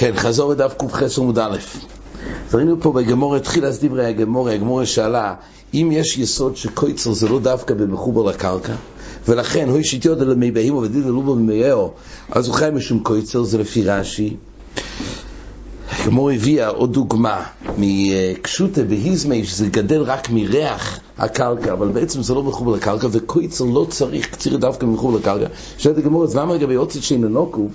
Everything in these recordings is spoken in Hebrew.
כן, חזור לדף ק"ח עמוד א'. ראינו פה בגמור, תחילת דברי הגמור, הגמור שאלה, אם יש יסוד שקויצר זה לא דווקא במחובר לקרקע, ולכן הוא אישית יודע למי בהימו ודיד ללובו ממייהו, אז הוא חי משום קויצר, זה לפי רש"י. הגמור הביאה עוד דוגמה מקשוטה בהיזמי, שזה גדל רק מריח הקרקע, אבל בעצם זה לא מחובר לקרקע, וקויצר לא צריך קציר דווקא מחובר לקרקע. שואלת הגמור, אז למה לגבי עוצת שאין נוקו?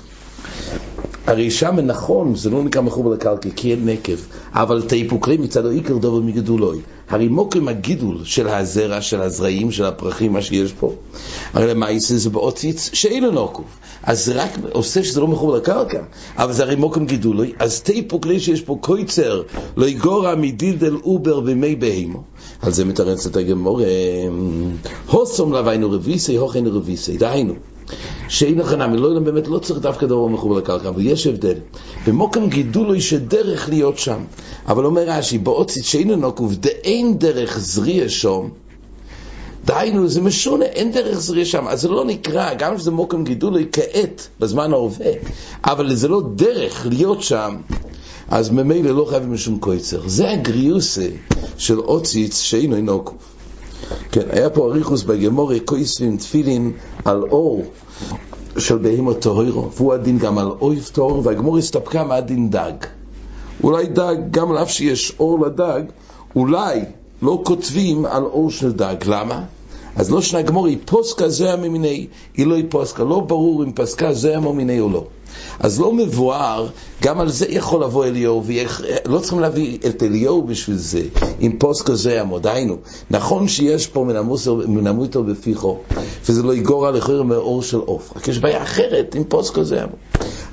הרי שם נכון, זה לא נקרא מחובר לקרקע, כי אין נקב, אבל תיפוקרי מצד העיקר דובר מגדולוי. הרי מוקרים הגידול של הזרע, של הזרעים, של הפרחים, מה שיש פה, הרי למעשה זה באוציץ שאין לו נוקוב. אז זה רק עושה שזה לא מחובר לקרקע, אבל זה הרי מוקרים גידולוי, אז תיפוקרי שיש פה קויצר, לא יגורע מדידל אובר במי בהימו. על זה מתרץ את הגמור, הוסום לוויינו רביסי, הוכן רביסי, דהיינו. שאין לכם נמי, לא יודע, באמת לא צריך דווקא דבר מחובר לקרקע, אבל יש הבדל. במוקם גידולוי שדרך להיות שם. אבל אומר רש"י, באוצית שאין נוקוב, דאין דרך זריה שום, דהיינו, זה משונה, אין דרך זריה שם, אז זה לא נקרא, גם שזה מוקם גידולוי כעת, בזמן ההווה, אבל זה לא דרך להיות שם, אז ממילא לא חייבים משום קויצר. זה הגריוסה של אוציץ שאינו נוקוב. כן, היה פה אריכוס בגמורי קויסווין תפילין על אור של בהימות טהוירו, והוא הדין גם על אויב טהור, והגמור הסתפקה מהדין דג. אולי דג, גם על אף שיש אור לדג, אולי לא כותבים על אור של דג. למה? אז לא שנה גמורי, פוסקה זה הממיני, היא לא היא פוסקה, לא ברור אם פסקה זה הממיני או לא. אז לא מבואר, גם על זה יכול לבוא אליהו, ולא צריכים להביא את אליהו בשביל זה, עם פוסקה זה עמוד, היינו, נכון שיש פה מן המויטו בפיחו, וזה לא יגור על אחר מאור של עוף, רק יש בעיה אחרת עם פוסקה זה עמוד.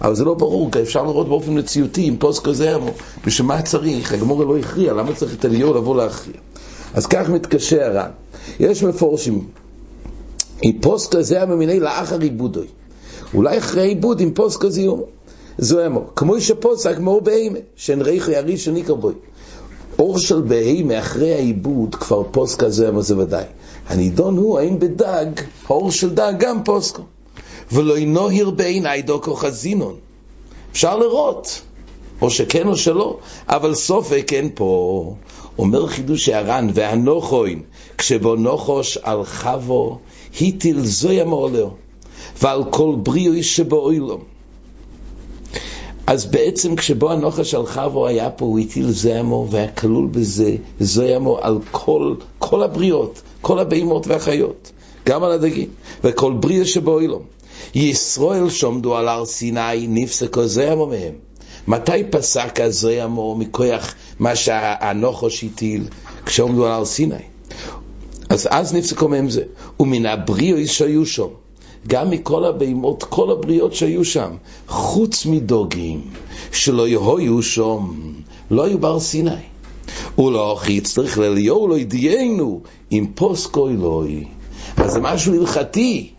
אבל זה לא ברור, כי אפשר לראות באופן מציאותי עם פוסקה זה עמוד, בשביל מה צריך, הגמורה לא הכריע, למה צריך את אליהו לבוא להכריע? אז כך מתקשה הר"ן. יש מפורשים, עם פוסקה זה הממיני לאחר עיבודוי. אולי אחרי עיבוד עם פוסקה זיום. זו אמו. כמו שפוסק מאור בהימה, שאין ריחו ירי שניקר בוי. אור של בהימה אחרי העיבוד כבר פוסקה זו אמו זה ודאי. הנידון הוא האם בדג, האור של דג גם פוסקו. ולא ינוהיר בעיני דוקו חזינון. אפשר לראות, או שכן או שלא, אבל סופק אין פה. אומר חידוש הר"ן, והנוחוין, כשבו נוחוש על חבו, היטיל זויה מעולהו. ועל כל בריאוי שבאוילום. אז בעצם כשבו הנוחש על חבו היה פה, הוא הטיל זעמו, והיה כלול בזה זעמו על כל, כל הבריאות, כל הבהמות והחיות, גם על הדגים, וכל בריאה שבאוילום. ישראל שומדו על הר סיני, נפסקו זעמו מהם. מתי פסק הזעמו מכוח מה שהנוחש הטיל כשעומדו על הר סיני? אז אז נפסקו מהם זה. ומן הבריאוי שהיו שם. גם מכל הבהמות, כל הבריאות שהיו שם, חוץ מדוגים, שלא יהיו שם, לא היו בר סיני. ולא הכי צריך לאליהו לא ידיינו עם פוסקו אלוהי. אז זה משהו הלכתי.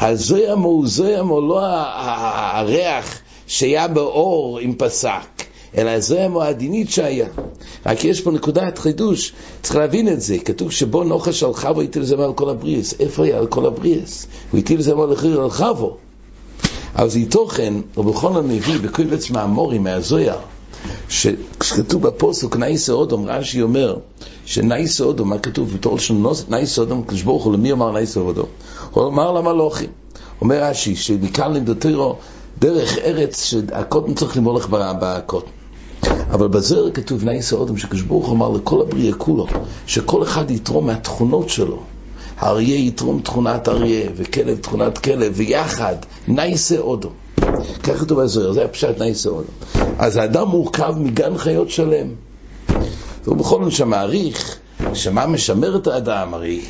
הזוימו הוא זוימו, לא הריח שהיה באור עם פסק. אלא זה המועדינית שהיה. רק יש פה נקודת חידוש, צריך להבין את זה. כתוב שבו נוחש על חבו הטיל זמר על כל הבריאס. איפה היה על כל הבריאס? הוא הטיל זמר על חבו. אבל זה תוכן, רבי חונן מביא בקובץ מאמורי מהזויר, שכשכתוב בפוסק נייסה אודום, רש"י אומר שנייסה אודום, מה כתוב בתור של נייסה אודום, קדוש ברוך הוא למי אמר נייסה אודום? הוא אמר למלוכים. אומר רש"י, שמכאן לימדותירו דרך ארץ שהקוטן צריך למולך בקוטן. אבל בזר כתוב נייסה אודם שקדוש ברוך אמר לכל הבריאה כולו, שכל אחד יתרום מהתכונות שלו. האריה יתרום תכונת אריה, וכלב תכונת כלב, ויחד נייסה אודום. כך כתוב בזר, זה הפשט נייסה אודום. אז האדם מורכב מגן חיות שלם. ובכל זאת שמעריך, שמה משמר את האדם, הרי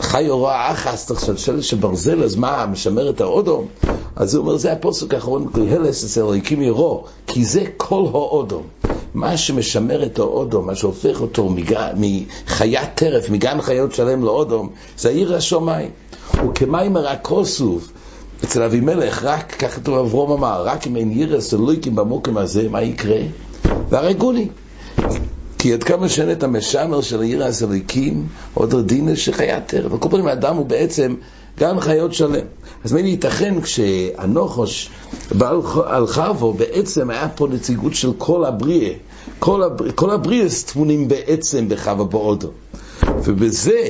חי הוראה אחס, צריך שלשלת של ברזל, אז מה, משמר את האודום? אז הוא אומר, זה הפוסק האחרון, קהלס אצל אלוהיקים ירו, כי זה כל האודום. מה שמשמר את האודום, מה שהופך אותו מחיית טרף, מגן חיות שלם לאודום, זה העיר השמיים. וכמים הרקוסוף, אצל אבימלך, רק, כך כתוב אברום אמר, רק אם אין ירס אלוהיקים במוקם הזה, מה יקרה? והרגוני. כי עד כמה שאין את המשמר של העיר הסליקים, עוד רדינה שחיית טרף. על כל פנים, האדם הוא בעצם גן חיות שלם. אז מי ייתכן כשהנוחוש על חרבו, בעצם היה פה נציגות של כל הבריאה. כל, הבר... כל הבריאס טמונים בעצם בחווה באודו. ובזה,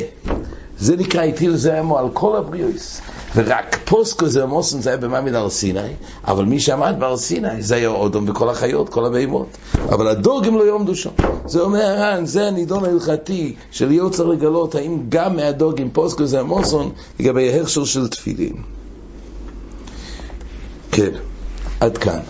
זה נקרא איטיל זה אמו על כל הבריאס. ורק פוסקו זה המוסן זה היה במעמיד הר סיני, אבל מי שעמד בהר סיני זה היה אודום וכל החיות, כל הבהמות. אבל הדורגים לא יעמדו שם. זה אומר הר"ן, זה הנידון ההלכתי של צריך לגלות האם גם מהדורגים פוסקו זה המוסון לגבי ההכשר של תפילין. כן, עד כאן.